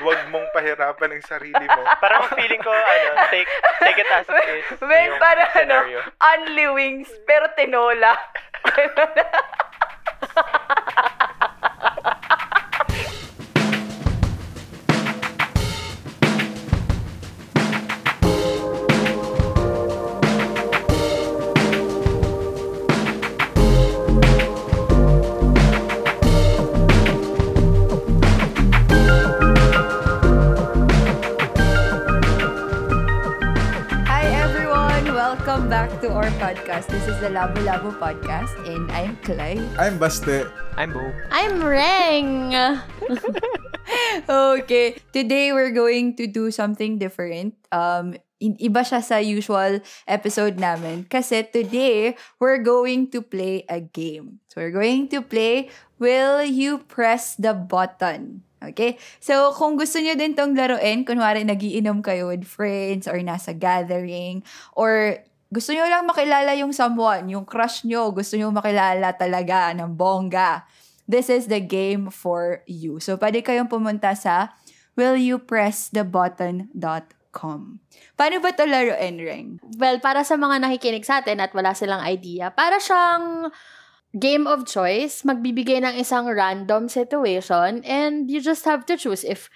Huwag mong pahirapan ang sarili mo. Parang feeling ko, ano, take, take it as it is. Well, para ano, only wings, pero tinola. podcast. This is the Labo Labo Podcast and I'm Clay. I'm Baste. I'm Bo. I'm Reng. Okay, today we're going to do something different. Um, i- iba siya sa usual episode namin. Kasi today, we're going to play a game. So, we're going to play Will You Press the Button? Okay? So, kung gusto nyo din tong laruin, kunwari nagiinom kayo with friends or nasa gathering, or gusto nyo lang makilala yung someone, yung crush nyo, gusto nyo makilala talaga ng bongga, this is the game for you. So, pwede kayong pumunta sa willyoupressthebutton.com. Paano ba ito laruin, Reng? well, para sa mga nakikinig sa atin at wala silang idea, para siyang game of choice, magbibigay ng isang random situation and you just have to choose if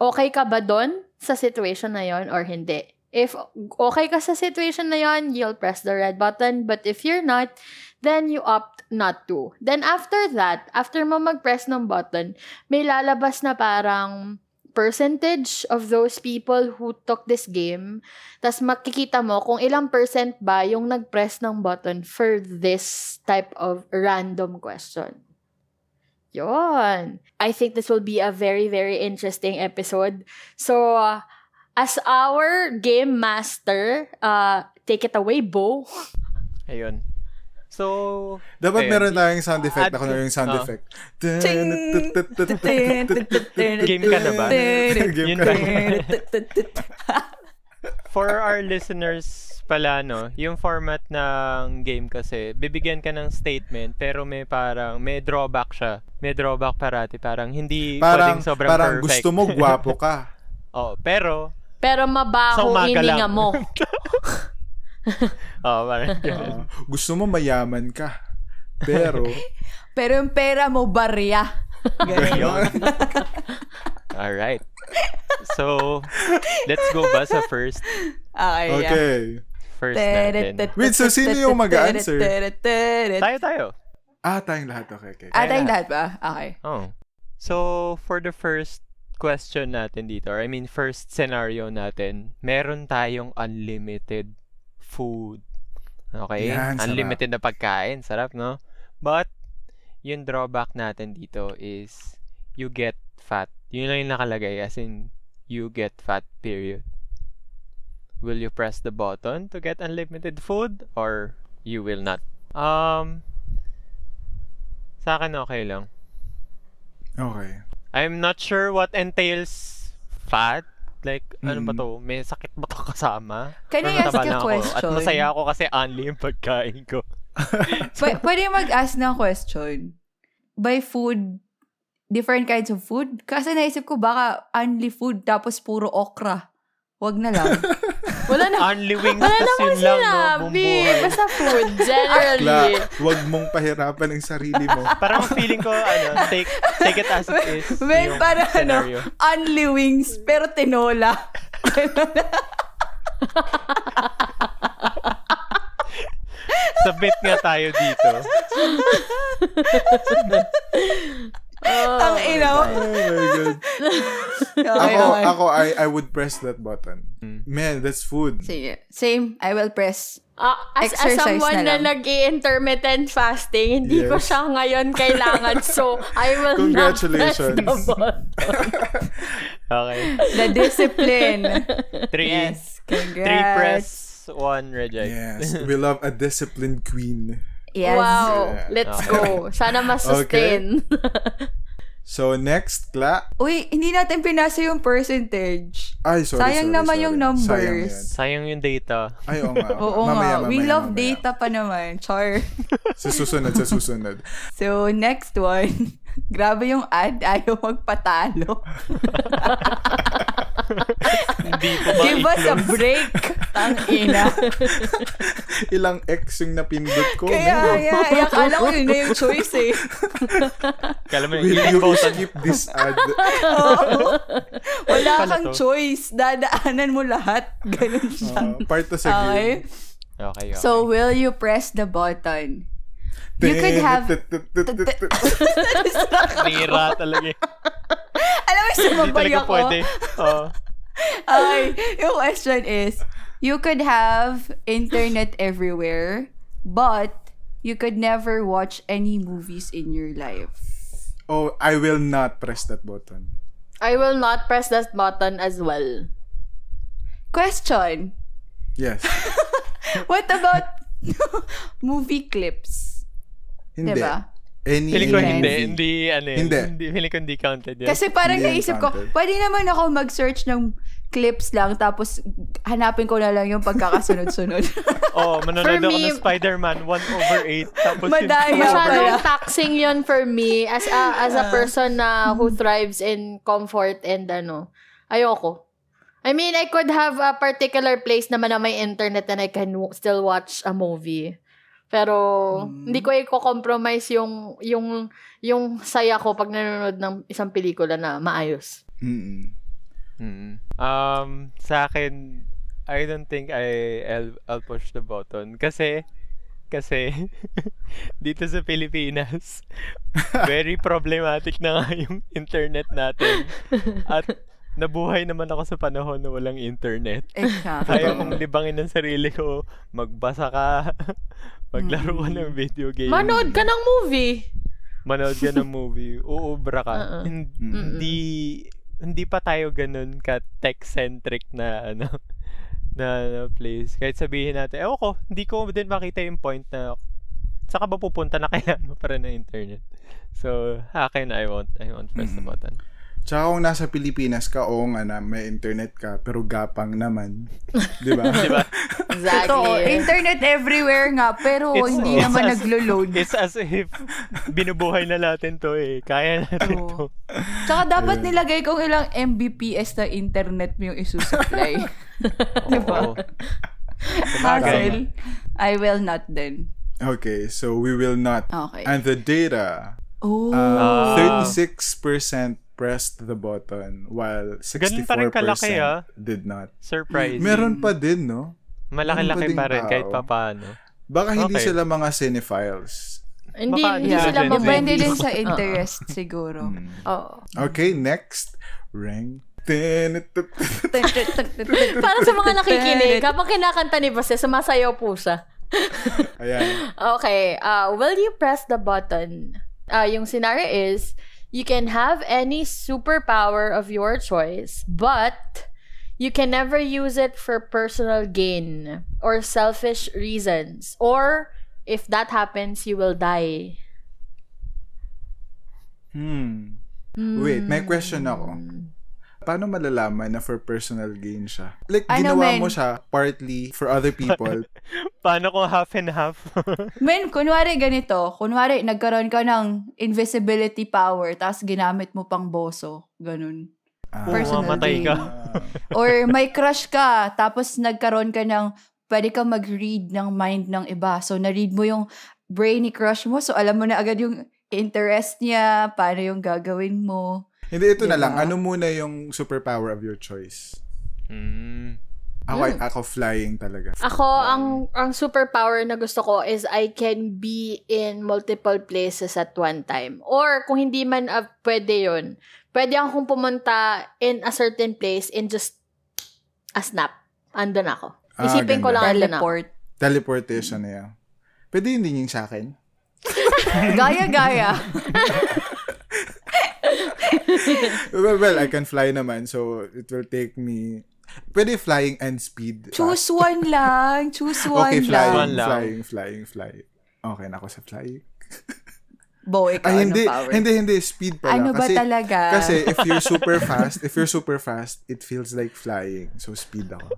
okay ka ba doon sa situation na yon or hindi. If okay ka sa situation na yon, you'll press the red button. But if you're not, then you opt not to. Then after that, after mo mag-press ng button, may lalabas na parang percentage of those people who took this game. Tapos makikita mo kung ilang percent ba yung nag-press ng button for this type of random question. Yon. I think this will be a very, very interesting episode. So, uh, as our game master, uh, take it away, Bo. Ayun. So, Dapat ayun. meron tayong sound effect. Ako na yung sound oh. effect. Game ka na ba? Game Yun ka. For our listeners pala, no, yung format ng game kasi, bibigyan ka ng statement, pero may parang, may drawback siya. May drawback parati. Parang hindi Parang, pwedeng sobrang parang perfect. gusto mo, gwapo ka. oh, pero, Pero mabaho hininga mo. oh, parang. Oo. gusto mo, mayaman ka. Pero, Pero yung pera mo, barya. Yun. Alright. So, let's go ba sa first, Okay, yeah. okay. first natin? Wait, so sino yung mag-a-answer? Tayo, tayo. Ah, tayong lahat. Okay, okay. Ah, tayong lahat ba? Okay. Oh. So, for the first question natin dito, or I mean, first scenario natin, meron tayong unlimited food. Okay? Yan, sarap. unlimited na pagkain. Sarap, no? But, yung drawback natin dito is, you get fat. Yun lang yung nakalagay, as in, you get fat, period. Will you press the button to get unlimited food, or you will not? Um, sa akin okay lang. Okay. I'm not sure what entails fat. Like, ano ba Mm. to? May sakit ba to kasama? Can I ask mataba a lang ako? At question? masaya ako kasi only yung pagkain ko. P- pwede mag-ask ng question. By food, different kinds of food? Kasi naisip ko baka only food tapos puro okra. Wag na lang. Wala na. Only wings, Wala yun lang, no? sinabi. Basta food, Kla, generally. huwag mong pahirapan ang sarili mo. Parang feeling ko, ano, take, take it as it is. Well, yung para ano, scenario. only wings, pero tinola. Submit nga tayo dito. Oh, Ang ina mo. Oh my God. Okay, Ako, okay. ako, I, I would press that button. Mm. Man, that's food. Sige. Same. I will press. Ah, as, as someone na na, lang. nag-intermittent fasting, hindi ko Yes. siya ngayon kailangan. So, I will not press the Congratulations. button. Okay. The discipline. Three. yes. Congrats. Three press, one reject. Yes, we love a disciplined queen. Yes. Wow. Yeah. Let's Okay. go. Sana ma-sustain. So, next, Kla. Uy, hindi natin pinasa yung percentage. Ay, sorry, Sayang sorry, naman sorry. yung numbers. Sayang yan. Sayang yung data. Ay, oo nga. Oo mamaya, nga. We mamaya, love mamaya. data pa naman. Char. Sa susunod, sa susunod. So, next one. Grabe yung ad, ayaw magpatalo. Hindi po ba Give us a break. Tangina. Ilang X yung napindot ko. Kaya, kaya, kaya akala ko yun na yung choice eh. Kala mo yung Will you skip this ad? Oo. Wala Pala kang choice. Dadaanan mo lahat. Ganun siya. Uh, part to sa Okay. game. Okay, okay. So, will you press the button? You could have... Nira talaga eh. Alam mo, Hindi sumabay ako. pwede. Oo. Okay. Yung question is, you could have internet everywhere, but you could never watch any movies in your life. Oh, I will not press that button. I will not press that button as well. Question. Yes. What about movie clips? Hindi. Diba? Any, Feeling ko hindi. Hindi, ano yun. Hindi. Hindi. Feeling ko hindi counted yun. Kasi parang Hindi naisip ko, counted. pwede naman ako mag-search ng clips lang tapos hanapin ko na lang yung pagkakasunod-sunod. oh, manonood ako me- ng Spider-Man 1 over 8. Tapos Madaya. Masyadong taxing yun for me as a, as a person na who thrives in comfort and ano. Ayoko. I mean, I could have a particular place naman na may internet and I can w- still watch a movie. Pero hindi ko i-compromise yung yung yung saya ko pag nanonood ng isang pelikula na maayos. Mm-mm. Mm. Um, sa akin, I don't think I, I'll, I'll push the button. Kasi, kasi, dito sa Pilipinas, very problematic na nga yung internet natin. At, nabuhay naman ako sa panahon na walang internet. exactly. Kaya kong libangin ng sarili ko, magbasa ka, maglaro ka ng video game. Manood ka ng movie. Manood ka ng movie. Uubra ka. Uh-uh. Hin-. Hindi, hindi pa tayo ganun ka tech-centric na, ano, na, na place. Kahit sabihin natin, ewan ko, hindi ko din makita yung point na saka ba pupunta na kailangan mo pa rin ng internet. So, akin, I won't, I won't press the Mhm. button. Tsaka kung nasa Pilipinas ka, oo nga na, may internet ka, pero gapang naman. Di ba? Di ba? Exactly. Totoo, internet everywhere nga, pero It's- hindi it's naman as- naglo-load. It's as if binubuhay na natin to eh. Kaya natin Oo. to. Tsaka dapat nilagay kung ilang Mbps na internet mo yung isusupply. diba? Hassle. I will not then. Okay, so we will not. Okay. And the data, oh. uh, Ah. 36% pressed the button, while 64% Ganun pa rin kalaki, ah. did not. Surprising. Meron pa din, no? Malaki-laki pa rin ding kahit tao. pa paano. Baka hindi Okay. sila mga cinephiles. hindi, Baka hindi Yeah, sila. Depende din sa interest siguro. Hmm. Oo. Okay, next. Ring. Para sa mga nakikinig, kapag kinakanta ni Bose, sumasayaw po siya. Ayan. Okay, uh, will you press the button? Uh, yung scenario is, you can have any superpower of your choice, but you can never use it for personal gain or selfish reasons. Or, if that happens, you will die. Hmm. Wait, may question ako. Paano malalaman na for personal gain siya? Like, Ano, ginawa men? mo siya partly for other people. Paano kung half and half? Men, kunwari ganito, kunwari nagkaroon ka ng invisibility power tapos ginamit mo pang boso. Ganun. Ah. Personal Mamatay ka. Or may crush ka, tapos nagkaroon ka ng, pwede ka mag-read ng mind ng iba. So, na-read mo yung brainy crush mo. So, alam mo na agad yung interest niya, paano yung gagawin mo. Hindi, ito na Diba? lang. Ano muna yung superpower of your choice? mm. Ako, Hmm. ako flying talaga. Ako, ang ang superpower na gusto ko is I can be in multiple places at one time. Or kung hindi man uh, pwede yun, pwede akong pumunta in a certain place in just a snap. Andun ako. Ah, Isipin ko ganda. lang andun ako. Teleport. Teleportation na yan. Pwede hindi yung sa akin? Gaya-gaya. well, well, I can fly naman, so it will take me... Pwede flying and speed. Choose one lang. Choose one Okay, flying, One lang. flying, flying, flying. Okay na ako sa flying. Bo, ikaw, Ay, ano hindi, power? hindi, hindi, speed pala. Ano ba kasi, talaga? Kasi if you're super fast, if you're super fast, it feels like flying. So, speed ako.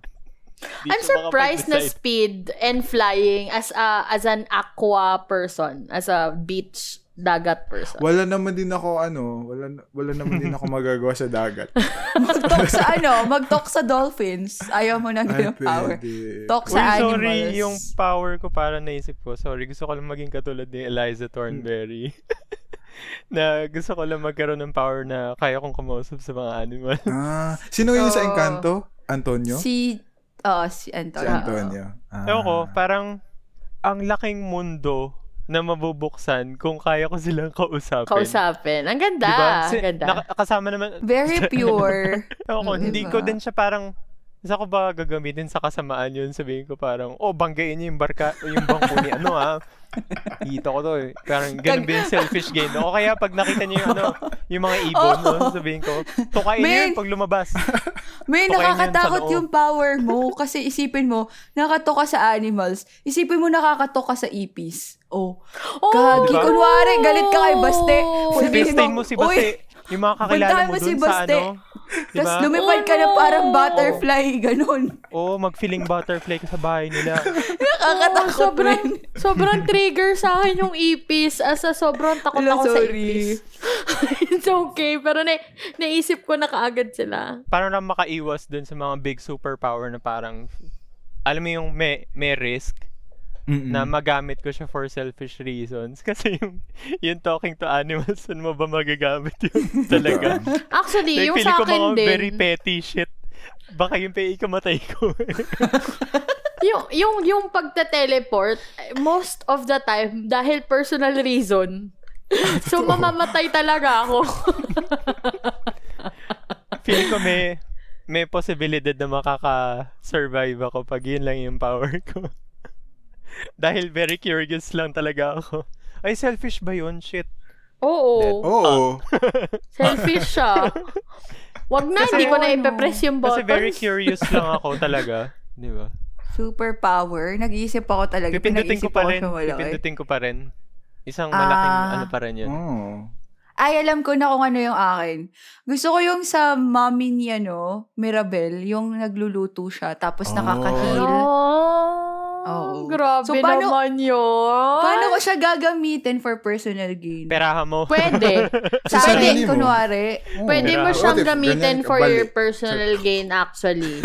I'm surprised na speed and flying as a as an aqua person, as a beach dagat person. Wala naman din ako, ano, wala, wala naman din ako magagawa sa dagat. Mag-talk sa ano, mag-talk sa dolphins. Ayaw mo ng Ay, ganung power. Talk Uy, sa sorry, animals. yung power ko para naisip ko. Sorry, gusto ko lang maging katulad ni Eliza Thornberry. na gusto ko lang magkaroon ng power na kaya kong kumausap sa mga animal. Ah, sino yun sa Oo. Encanto? Antonio? Si, oh, si Si Antonio. Antonio. Ah. Ewan ko, parang ang laking mundo na mabubuksan kung kaya ko silang kausapin. Kausapin. Ang ganda. Diba? Ang Si- ganda. naka- kasama naman, Very pure. Ewan ko, Mm, hindi diba? ko din siya parang, sa ko ba gagamitin sa kasamaan yun? Sabihin ko parang, oh, banggain niyo yung barka, yung bangko ni ano ah. Dito ko to eh. Parang ganun yung selfish gain. O kaya pag nakita niyo yung ano, yung mga ibon, Oo. no, sabihin ko, tukain niyo yun pag lumabas. May Tukain nakakatakot yung power mo kasi isipin mo, nakatoka sa animals. Isipin mo nakakatoka sa ipis. Oh. Oh, Gagi, diba? kunwari, galit ka kay Baste. Sabihin FaceTime mo si "Uy, Baste, yung mga kakilala mo mo si dun sa Baste." ano, Tapos diba? lumipad ka na Oh, parang butterfly, ganun. Oo, mag-feeling butterfly ka sa bahay nila. Nakakatakot sobrang, rin. sobrang trigger sa akin yung ipis. As a sobrang takot Ala, ako sa sorry. ipis. It's okay. Pero na, naisip ko na kaagad sila. Paano lang makaiwas dun sa mga big superpower na parang, alam mo yung may, may risk, Mm-mm. na magamit ko siya for selfish reasons. Kasi yung, yung talking to animals, saan mo ba magagamit yun talaga? Actually, like, yung sa ko akin mga din, very petty shit. Baka yung pay ikamatay ko. yung, yung, yung pagta-teleport, most of the time, dahil personal reason, so mamamatay talaga ako. Feeling ko may, may posibilidad na makaka-survive ako pag yun lang yung power ko. Dahil very curious lang talaga ako. Ay, selfish ba yun? Shit. Oo. Oo. Selfish siya. Wag na, Kasi hindi ko na ano, ipe-press yung Kasi buttons. very curious lang ako talaga. Di ba? Superpower. Nag-iisip ako talaga. Pipindutin ko pa rin. malaki. Pipindutin ko pa rin. Isang malaking Ah. ano pa rin yun. Oh. Ay, alam ko na kung ano yung akin. Gusto ko yung sa mommy ni ano, Mirabel, yung nagluluto siya, tapos Oh. nakaka-heal. Oh, Oo. grabe So, paano- naman yun. Paano ko siya gagamitin for personal gain? Perahan mo. Pwede. sa akin, mo. kunwari, Oh. Pwede mo Pera. siyang What if gamitin for your personal gain actually.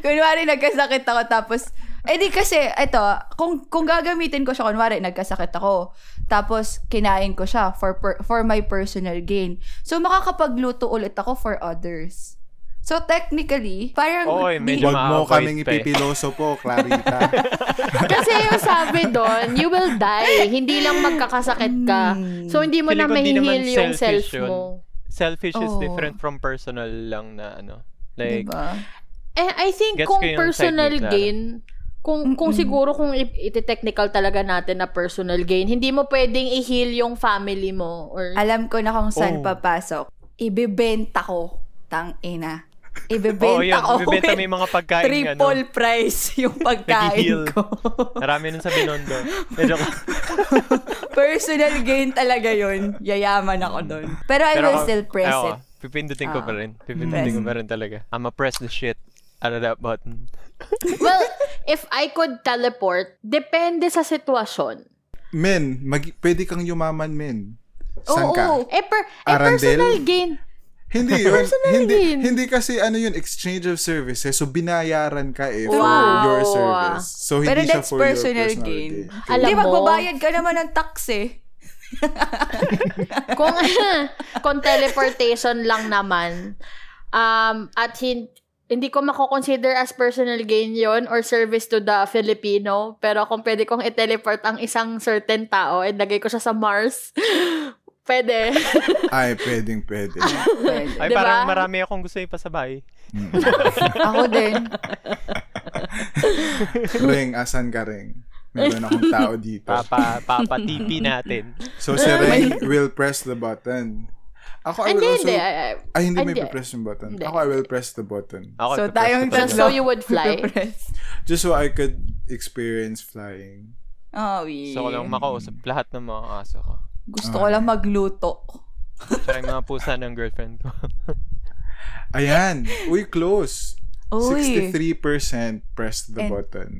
kunwari nagkasakit ako, tapos, eh di kasi, eto, kung, kung gagamitin ko siya, kunwari nagkasakit ako, tapos kinain ko siya for, per- for my personal gain. So, makakapagluto ulit ako for others. So, technically, parang, di- medyo Wag mo kaming ipipiloso po, Clarita. Kasi yung sabi doon, you will die. Hindi lang magkakasakit ka. Hmm. So, hindi mo Feeling na mahihil yung selfish self yun. mo. Selfish is Oo. different from personal lang na ano. Like, diba? Eh, I think Gets kung personal gain, kung kung Mm-mm. siguro kung i- iti-technical talaga natin na personal gain, hindi mo pwedeng i-heal yung family mo or Alam ko na kung saan Oh. papasok. Ibebenta ko. Tang ina. Oo, Ibebenta yun. ko. Bibenta with may mga pagkain triple ano. price yung pagkain ko. Marami nun sa Binondo. Medyo, Personal gain talaga yun. Yayaman ako doon. Pero I will ako- still press ako, it. Pipindutin ko Ah. pa rin. Pipindutin ko pa rin talaga. I'ma press the shit out of that button. well, if I could teleport, depende sa sitwasyon. men, mag, pwede kang yumaman, men. Saan ka? Oo. Eh, per, eh personal gain. Hindi yun. Personal hindi, gain. hindi kasi ano yun, exchange of services. So, binayaran ka eh for Wow. your service. So, hindi Pero siya that's for personal your personal gain. gain. Alam Hindi, mo- magbabayad ka naman ng tax eh. kung kung teleportation lang naman um at hin- hindi ko mako-consider as personal gain yon or service to the Filipino pero kung pwede kong i-teleport ang isang certain tao and lagay ko siya sa Mars pwede Ay, pwedeng pwede. Pwede. Ay, Diba? parang marami akong gusto ipasabay. Mm. Ako din. Ring, asan ka, Ring? Meron akong tao dito. Papa, papa TP natin. So, si Ring will press the button. Ako, I will hindi also... hindi I- I- Ay, hindi may press yung button. Hindi. Ako, I will press the button. Ako, So, tayong. Just so you would fly. Just so I could experience flying. Oh, yeah. Ko lang makausap lahat ng mga aso ko. Gusto ko lang magluto. Yung mga pusa ng girlfriend ko. Ayan. Uy, close. Uy. 63% press the Eh. button.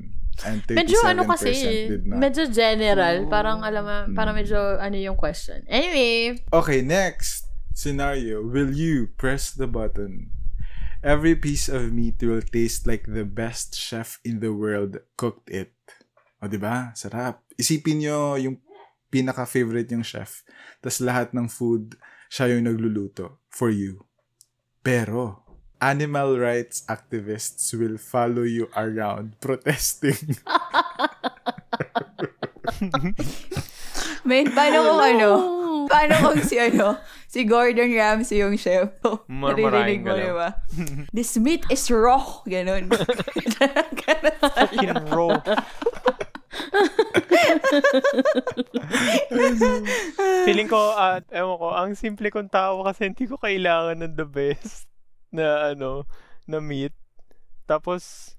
and 37% Medyo ano kasi, did not. medyo general. Oh. Parang alam mo, parang Hmm. medyo ano yung question. Anyway, Okay, next scenario. Will you press the button? Every piece of meat will taste like the best chef in the world cooked it. O, di ba? Sarap. Isipin nyo yung pinaka-favorite yung chef. Tapos lahat ng food, siya yung nagluluto for you. Pero, animal rights activists will follow you around protesting. Men, paano kung ano? Paano kung si ano? Si Gordon Ramsay yung chef. Marmarahin ka mo, lang. di ba? This meat is raw. Ganon. Ganon Fucking raw. Feeling ko, at ewan ko, ang simple kong tao kasi hindi ko kailangan ng the best na ano, na meat. Tapos,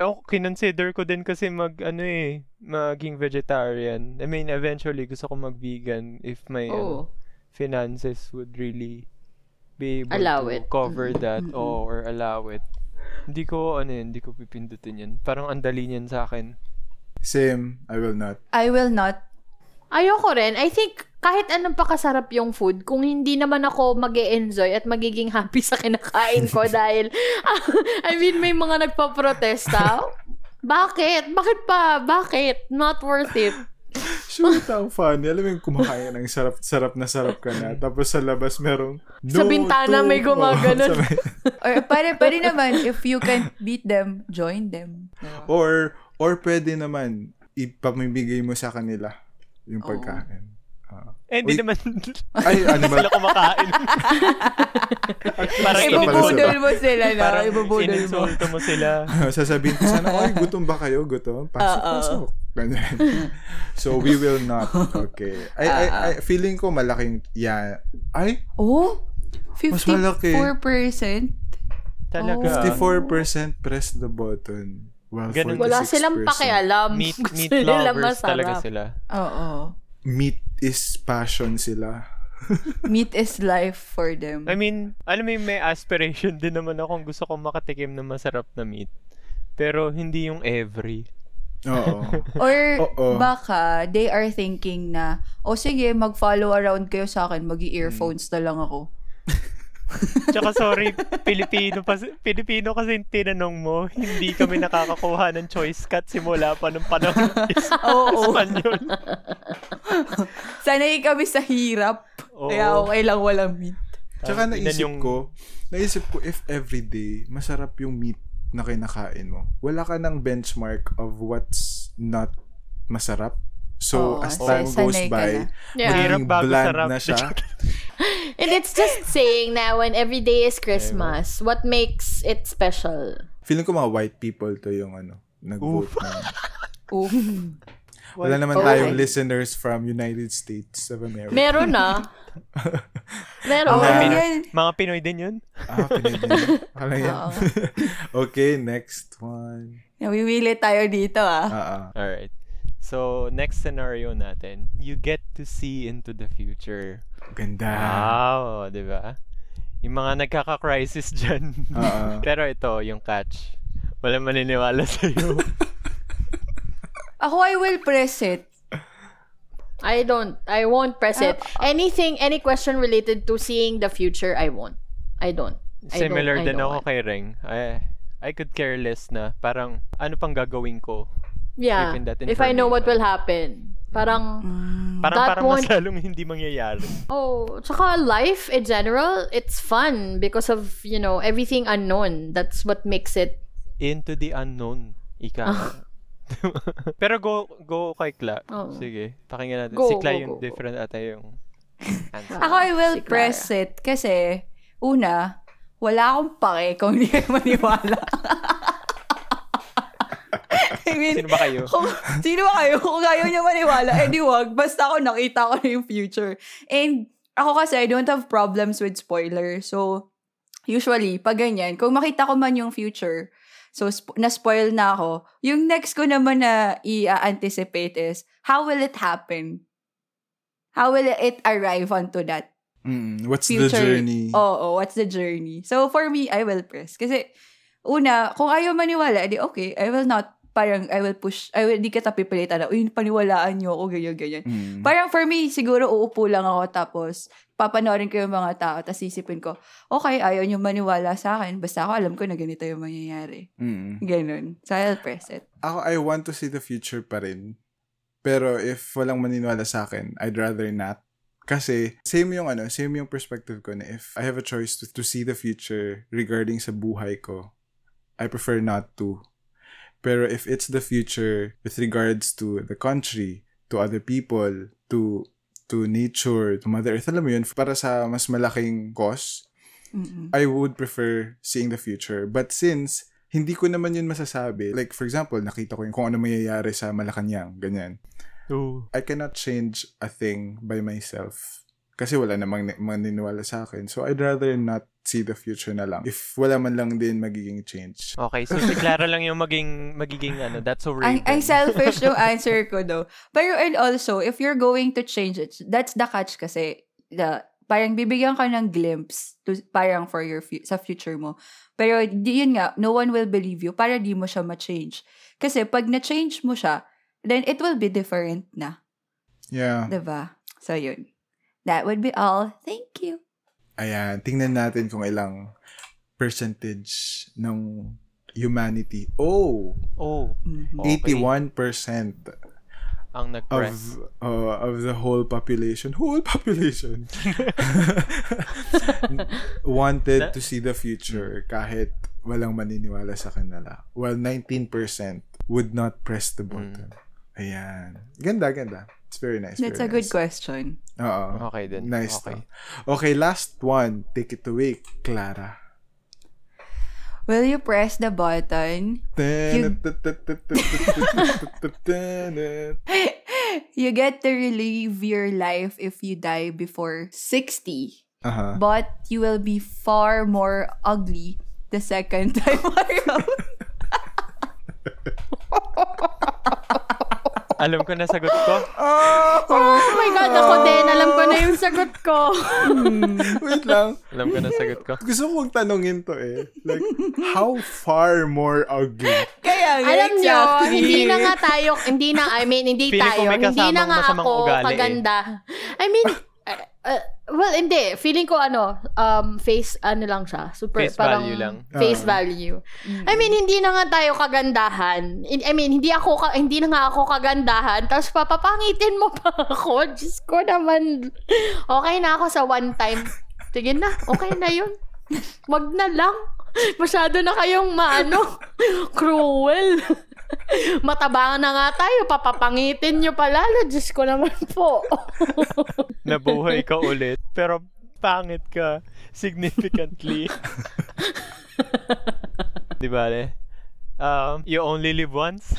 ewan ko, kinonsider ko din kasi mag, ano eh, maging vegetarian. I mean, eventually, gusto ko mag-vegan if my ano, oh. finances would really be able Allow to it. cover that or allow it. Hindi ko, ano yun, hindi ko pipindutin yan. Parang ang dali niyan sa akin. Same, I will not. I will not. Ayoko rin. I think kahit anong pakasarap yung food, kung hindi naman ako mag enjoy at magiging happy sa kinakain ko dahil, I mean, may mga nagpa-protesta. Bakit? Bakit pa? Bakit? Not worth it. Sure, ang funny. Alam mo yung kumakain ng sarap, sarap na sarap ka na. Tapos sa labas merong, no, Sa bintana to." may gumaganon. Oh, may- Or pwede, pwede naman, if you can't beat them, join them. or, or pwede naman, ipamibigay mo sa kanila yung pagkain. Ah. Eh, hindi naman ay, ano ba? sila kumakain. Parang Ibubudol mo sila na. Parang Ibubudol mo. mo sila. Sasabihin ko sana, ay, gutom ba kayo? Gutom? Pasok, Oo. pasok. Ganyan. so, we will not. Okay. I, I, I, feeling ko malaking, yeah. Ay, Oh? Mas malaki. 54%? Talaga. 54% press the button. While Ganun. Wala 46% silang pakialam. Meat, meat nila lovers talaga masarap. sila. Oo. Meat is passion sila. Meat is life for them. I mean, alam mo may aspiration din naman akong gusto kong makatikim ng masarap na meat. Pero hindi yung every. Oo. Or Oo. baka they are thinking na, o sige, mag-follow around kayo sa akin, mag-earphones na lang ako. Tsaka sorry, Pilipino pa, Pilipino kasi yung tinanong mo, hindi kami nakakakuha ng choice cut simula pa nung panahon ng is- Oo. Espanyol. Sanay kami sa hirap. Oo. Kaya okay lang walang meat. Tsaka ina naisip yung- ko, naisip ko if everyday masarap yung meat na kinakain mo, wala ka ng benchmark of what's not masarap. So, Oo, as sa- time goes sanay ka by, na. Yeah. Magiging bago bland sarap. na siya. And it's just saying na when every day is Christmas, what makes it special? Feeling ko mga white people to yung ano, nag-vote na. Ooh. Wala naman Oh. tayong listeners from United States of America. Meron na. Meron. Ano yan? Mga Pinoy din yun. ah, pinili. Akala yan. Oo. okay, next one. Nawiwili tayo dito ah. Ah, ah. Alright. So, next scenario natin, you get to see into the future. Ganda. Wow, di ba? Yung mga nagkaka-crisis dyan. Oo. Pero ito, yung catch. Wala maniniwala sa'yo. Ako, I will press it. I don't. I won't press it. Anything, any question related to seeing the future, I won't. I don't. I don't- Similar I din don't ako want. kay Reng. I, I could care less na parang ano pang gagawin ko. Yeah. given that If I know what will happen. Parang, Mm. Parang That parang won't- lalong hindi mangyayari. oh, tsaka life in general, it's fun because of, you know, everything unknown. That's what makes it. Into the unknown. Ika. nga. Pero go go kay Kla. Oo. Sige, pakinggan natin. Go, si Kla go, yung go, go. different ata yung answer. Ako, I will Si press it kasi, una, wala akong pake kung hindi kayo maniwala. I mean, Sino ba kayo? kung, sino ba kayo? Kung ayaw niya maniwala, edi wag. Basta ako nakita ko na yung future. And ako kasi, I don't have problems with spoilers. So, usually, pag ganyan, kung makita ko man yung future, so sp- na-spoil na ako, yung next ko naman na i-anticipate is, how will it happen? How will it arrive onto that Mm, what's future? the journey? Oo, what's the journey? So, for me, I will press. Kasi, una, kung ayaw maniwala, edi okay, I will not parang I will push, I will, di kita pipilitan na, uy, paniwalaan niyo ako, ganyan, ganyan. Mm. Parang for me, siguro uupo lang ako tapos papanoorin ko yung mga tao tapos isipin ko, okay, ayaw niyo maniwala sa akin. Basta ako alam ko na ganito yung mangyayari. Mm. Ganun. So I'll press it. Ako, I want to see the future pa rin. Pero if walang maniniwala sa akin, I'd rather not. Kasi, same yung ano, same yung perspective ko na if I have a choice to, to see the future regarding sa buhay ko, I prefer not to. Pero if it's the future with regards to the country, to other people, to to nature, to Mother Earth, alam mo yun, para sa mas malaking cause, Mm-mm. I would prefer seeing the future. But since hindi ko naman yun masasabi, like for example, nakita ko yung kung ano mangyayari sa Malacanang, ganyan. Ooh. I cannot change a thing by myself. Kasi wala namang ni- maniniwala sa akin. So I'd rather not see the future na lang. If wala man lang din magiging change. Okay, so si Clara lang yung maging, magiging ano, that's so Ang, Raven. ang selfish yung answer ko though. Pero and also, if you're going to change it, that's the catch kasi. The, parang bibigyan ka ng glimpse to, parang for your fu- sa future mo. Pero di, yun nga, no one will believe you para di mo siya ma-change. Kasi pag na-change mo siya, then it will be different na. Yeah. 'Di ba? So yun. That would be all. Thank you. Ayan. Tingnan natin kung ilang percentage ng humanity. Oh! oh, Mhm. Okay. 81% ang of nag-press. uh, of the whole population whole population wanted to see the future kahit walang maniniwala sa kanila while 19% would not press the button ayan ganda ganda it's very nice That's a very good nice. question. Oo. Okay din. nice Okay. to. okay last one take it away Clara Will you press the button? You- you get to relive your life if you die before 60. uh-huh. But you will be far more ugly the second time around. Alam ko na sagot ko. Oh my God, ako din. Alam ko na yung sagot ko. Wait lang. Alam ko na sagot ko. Gusto kong tanongin to eh. Like, how far more ugly? Kaya Alam nyo, exactly. hindi na nga tayo, hindi na, I mean, hindi Feeling ko tayo, hindi na nga ako ugali eh. kaganda. I mean, uh, uh, well, hindi. Feeling ko ano, um, face, ano lang siya. Super, Face parang, value lang. Face Oo. value. I mean, hindi na nga tayo kagandahan. I I mean, hindi ako, ka- hindi na nga ako kagandahan. Tapos papapangitin mo pa ako. Diyos ko naman. Okay na ako sa one time. Sige na, okay na yun. Wag na lang. Masyado na kayong maano, cruel. Mataba na nga tayo, papapangitin nyo pa lalo. Diyos ko naman po. Nabuhay ka ulit. Pero pangit ka. Significantly. Di ba, le? Um, you only live once?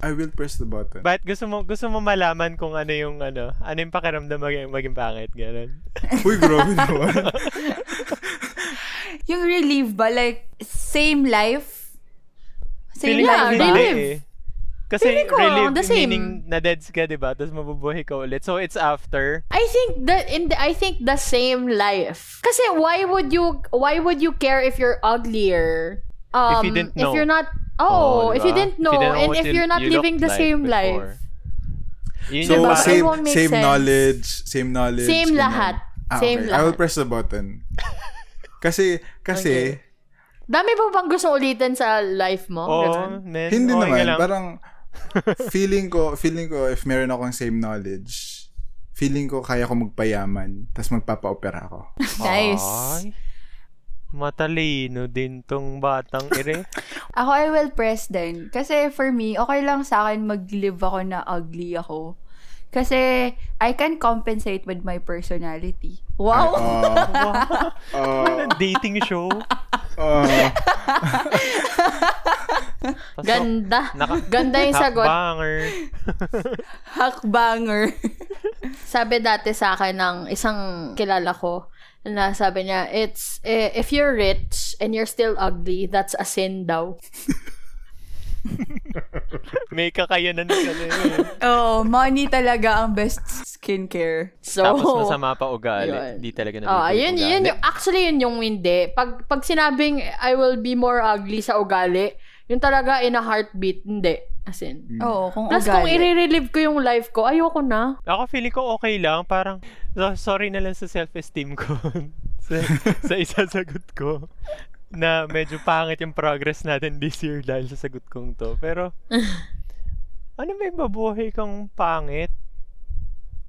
I will press the button. Bakit gusto mo gusto mo malaman kung ano yung ano, ano yung pakiramdam maging, maging pangit ganun? Uy, grabe naman. Yung relieve ba? Like, same life? Same Feeling ba? hindi relive. eh. Kasi Feeling ko, relive the same. meaning na deads ka, 'di ba? Tapos mabubuhay ka ulit. So it's after. I think that in the, I think the same life. Kasi why would you why would you care if you're uglier? Um, you didn't If know. you're not Oh, if you diba? didn't know, and if you- you're not you living the like same before. life. Yun So, Diba? same, same sense. knowledge, same knowledge. Same lahat. Ah, Same okay. I will lahat. press the button. kasi, kasi, Dami po bang gusto ulitin sa life mo? Oh, Ganun. man. hindi okay ka naman. lang. Parang, feeling ko, feeling ko, if meron akong same knowledge, feeling ko kaya ko magpayaman, tapos magpapa-opera ako. Nice. Ay, matalino din tong batang ire. Ako, I will press din. Kasi for me, okay lang sa akin mag-live ako na ugly ako. Kasi I can compensate with my personality. Wow! Uh, uh, Dating show. Pasok. Ganda. Naka- Ganda yung sagot. Hakbanger. Hakbanger. Sabi dati sa akin ng isang kilala ko, na sabi niya, it's, eh, if you're rich and you're still ugly, that's a sin daw. May kakayanan ka na yun. oh, money talaga ang best skincare. So, Tapos masama pa ugali. Yun. Di talaga Oh, nabibuhay yun, ugali. yun, yung, actually, yun yung hindi. Pag, pag sinabing, I will be more ugly sa ugali, Yung talaga in a heartbeat, hindi. As in. Mm. Oo, kung Plus, kung ugali. i-relive ko yung life ko, ayoko na. Ako feeling ko okay lang. Parang, so- sorry na lang sa self-esteem ko. sa, sa isasagot ko. Na medyo pangit yung progress natin this year dahil sa sagot kong to. Pero, ano may mabuhay kang pangit?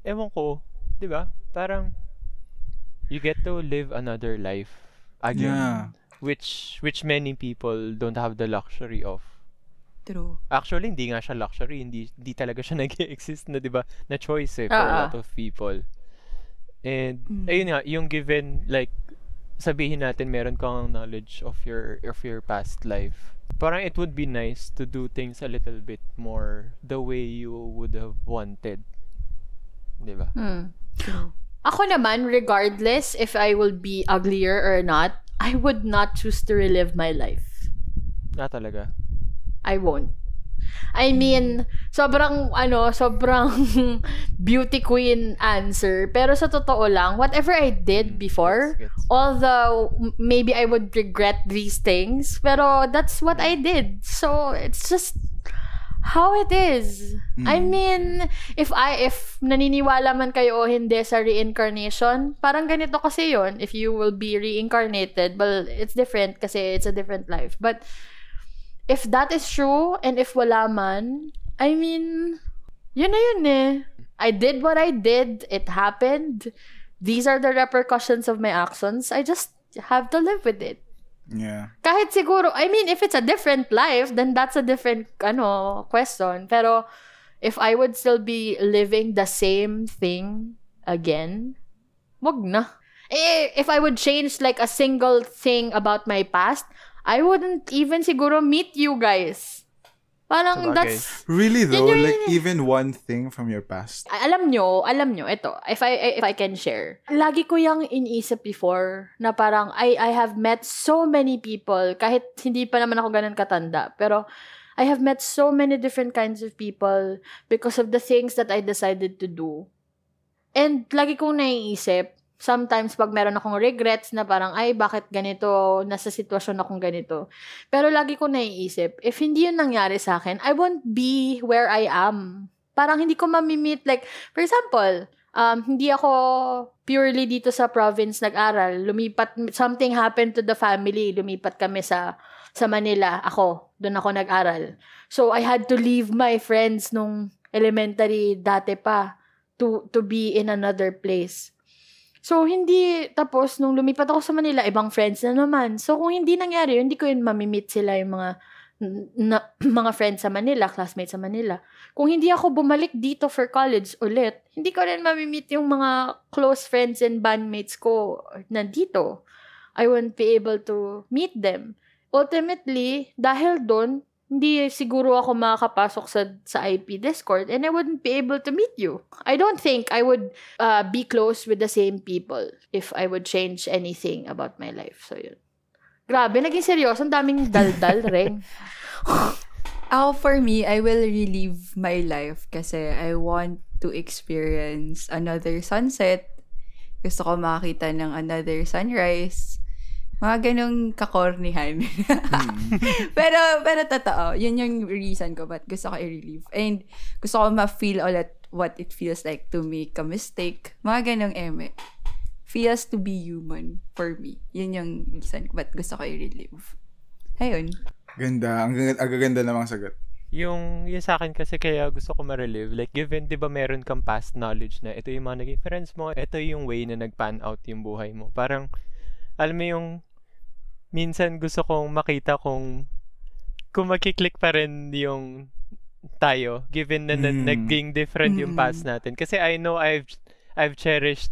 Ewan ko. 'di ba? Parang, you get to live another life again. Yeah. Which, which many people don't have the luxury of. True. Actually, hindi nga siya luxury. Hindi, hindi talaga siya nag exist na, di ba? Na choice eh, for a Ah, lot of people. And, Mm. ayun nga, yung given, like, sabihin natin meron kang knowledge of your of your past life. Parang it would be nice to do things a little bit more the way you would have wanted. Di ba? Hmm. Ako naman, regardless if I will be uglier or not, I would not choose to relive my life. Na talaga. I won't. I mean, sobrang, ano, sobrang beauty queen answer. Pero sa totoo lang, whatever I did before, Gets, gets. although maybe I would regret these things, pero that's what I did. So, it's just how it is. I mean, if I, if naniniwala man kayo o hindi sa reincarnation, parang ganito kasi yon If you will be reincarnated, well, it's different kasi it's a different life. But, if that is true, and if wala man, I mean, yun na yun eh. I did what I did. It happened. These are the repercussions of my actions. I just have to live with it. Yeah. Kahit siguro, I mean, if it's a different life, then that's a different, ano, question. Pero, if I would still be living the same thing again, wag na. Eh, if I would change like a single thing about my past, I wouldn't even siguro meet you guys. Parang Sabagay. that's Really though, yun like yun. even one thing from your past. Alam nyo, alam nyo, ito, if I, if I can share. Lagi ko yung iniisip before na parang I, I have met so many people, kahit hindi pa naman ako ganun katanda, pero I have met so many different kinds of people because of the things that I decided to do. And lagi kong naiisip, sometimes pag meron akong regrets na parang, ay, bakit ganito, nasa sitwasyon akong ganito. Pero lagi ko naiisip, if hindi yun nangyari sa akin, I won't be where I am. Parang hindi ko mamimit, like, for example, um, hindi ako purely dito sa province nag-aral. Lumipat, something happened to the family. Lumipat kami sa, sa Manila. Ako, doon ako nag-aral. So, I had to leave my friends nung elementary dati pa to, to be in another place. So, hindi, tapos, nung lumipat ako sa Manila, ibang friends na naman. So, kung hindi nangyari, yun, hindi ko yun mamimit sila yung mga, na, mga friends sa Manila, classmates sa Manila. Kung hindi ako bumalik dito for college ulit, hindi ko rin mamimit yung mga close friends and bandmates ko nandito. I won't be able to meet them. Ultimately, dahil doon, hindi siguro ako makakapasok sa, sa IP Discord and I wouldn't be able to meet you. I don't think I would uh, be close with the same people if I would change anything about my life. So, yun. Grabe, naging seryoso. Ang daming daldal, Reng. Ako, for me, I will relive my life kasi I want to experience another sunset. Gusto ko makakita ng another sunrise. Mga ganong kakornihan. pero, pero totoo. Yun yung reason ko ba't gusto ko i-relive. And gusto ko ma-feel ulit what it feels like to make a mistake. Mga ganong eme. Feels to be human for me. Yun yung reason ko ba't gusto ko i-relive. Ayun. Ganda. Ang, ganda- ang gaganda namang sagot. Yung, yung sa akin kasi kaya gusto ko ma-relive, like given, di ba meron kang past knowledge na ito yung mga naging friends mo, ito yung way na nag-pan out yung buhay mo. Parang, alam mo yung, minsan gusto kong makita kung, kung makiklik pa rin yung tayo, given na, na Mm. naging different yung Mm. past natin. Kasi I know I've, I've cherished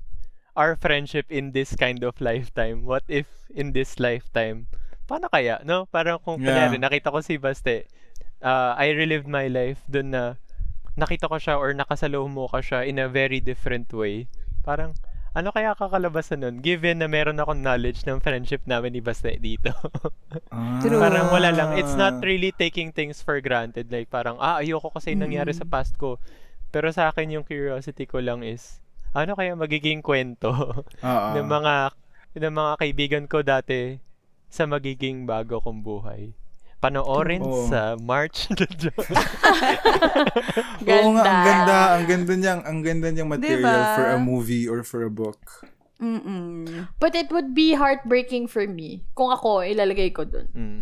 our friendship in this kind of lifetime. What if in this lifetime? Paano kaya, no? Parang kung Yeah. kunyari, nakita ko si Baste, uh, I relived my life dun na nakita ko siya or nakasalomo ko siya in a very different way. Parang, ano kaya kakalabasan nun? Given na meron akong knowledge ng friendship namin ni Baste dito. Ah. Parang wala lang. It's not really taking things for granted. Like parang, ah, ayoko kasi nangyari sa Mm. past ko. Pero sa akin yung curiosity ko lang is, ano kaya magiging kwento ng mga ng mga kaibigan ko dati sa magiging bago kong buhay. Panoorin Oo. sa March. Oo nga, ang Ganda. Ang ganda niyang, ang ganda niyang material Diba? for a movie or for a book. Mm-mm. But it would be heartbreaking for me kung ako ilalagay ko dun. mm.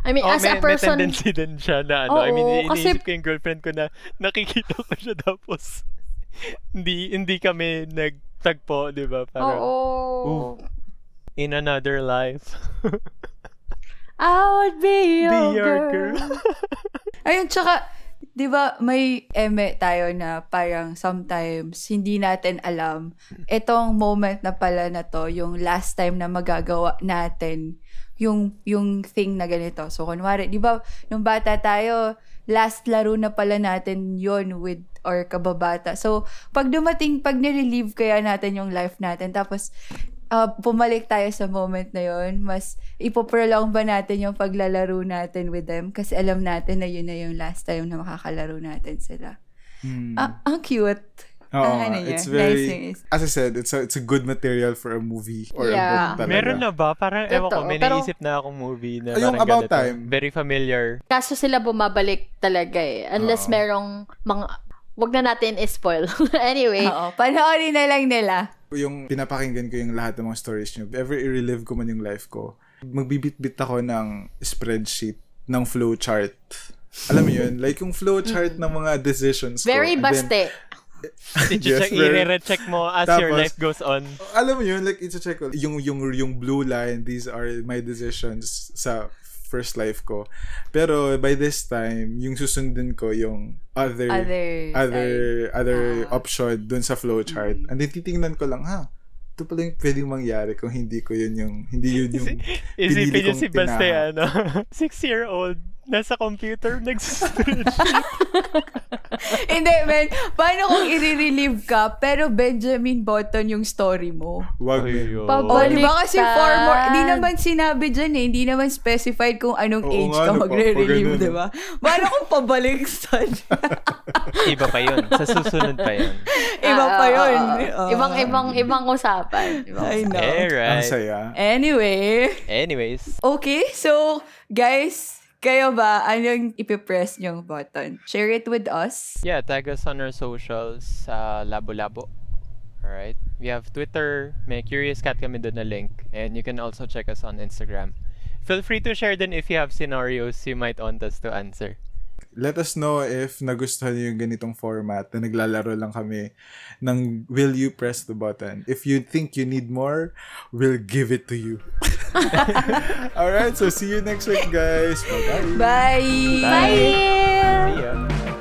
I mean, Oh, as may, a person, may tendency din siya na ano. I mean, Oo, kasi- iniisip ko yung girlfriend ko na nakikita ko siya tapos hindi hindi kami nagtagpo, di ba? Parang oo. in another life. I would be your, Be your girl. girl. Ayun, tsaka, di ba, may eme tayo na parang sometimes hindi natin alam itong moment na pala na to, yung last time na magagawa natin yung yung thing na ganito. So, kunwari, di ba, nung bata tayo, last laro na pala natin yon with or kababata. So, pag dumating, pag nirelieve kaya natin yung life natin, tapos, uh, pumalik tayo sa moment na yon mas ipoprolong ba natin yung paglalaro natin with them kasi alam natin na yun na yung last time na makakalaro natin sila. Hmm. Ah, ang cute. Nga. niya, it's very, nice, nice. as I said, it's a, it's a good material for a movie or Yeah. a book talaga. Meron na ba? Parang, ewan ko, may pero- naisip na akong movie na yung parang About ganito. Time. Very familiar. Kaso sila bumabalik talaga eh. Unless Oo. merong mga... Wag na natin i-spoil. anyway, Oo, panoorin na lang nila. Yung pinapakinggan ko yung lahat ng mga stories nyo, ever i-relive ko man yung life ko, magbibit-bit ako ng spreadsheet, ng flowchart. Alam mo yun? Like yung flowchart ng mga decisions ko. very baste. Yes, I-check, very- i-recheck mo as your Tapos- life goes on. alam mo yun, like, i-check ko. Yung, yung, yung blue line, these are my decisions sa first life ko. Pero by this time, yung susundin ko yung other Other other side. other Ah. option dun sa flowchart. And then titingnan ko lang, ha, ito pala yung pwedeng mangyari kung hindi ko yun yung, hindi yun yung Isipin pinili niyo kong si tinahan. ano, six-year-old, nasa computer, nag-spreadsheet. Hindi, man. Paano kung i-relieve ka, pero Benjamin Button yung story mo? Wag. Pab- O, di ba kasi four more, di naman sinabi dyan eh, hindi naman specified kung anong Oo age nga, ka ano magre-relieve, pag di ba? Paano kung pabaliktad? Iba pa yun. Sa susunod pa yun. Iba pa ah, yun. Oo. Ibang, ibang, ibang usapan. Ibang I know. Ang Alright. saya. Anyway, Anyways, okay, so, guys, kayo ba, anong ipipress nyong button? Share it with us. yeah, tag us on our socials sa Labo Labo. Alright. We have Twitter, may Curious Cat kami doon na link. And you can also check us on Instagram. Feel free to share din if you have scenarios you might want us to answer. Let us know if nagustuhan niyo yung ganitong format na naglalaro lang kami ng Will You Press the Button. If you think you need more, we'll give it to you. Alright, so see you next week, guys. Bye-bye. Bye! Bye! Bye! Ya!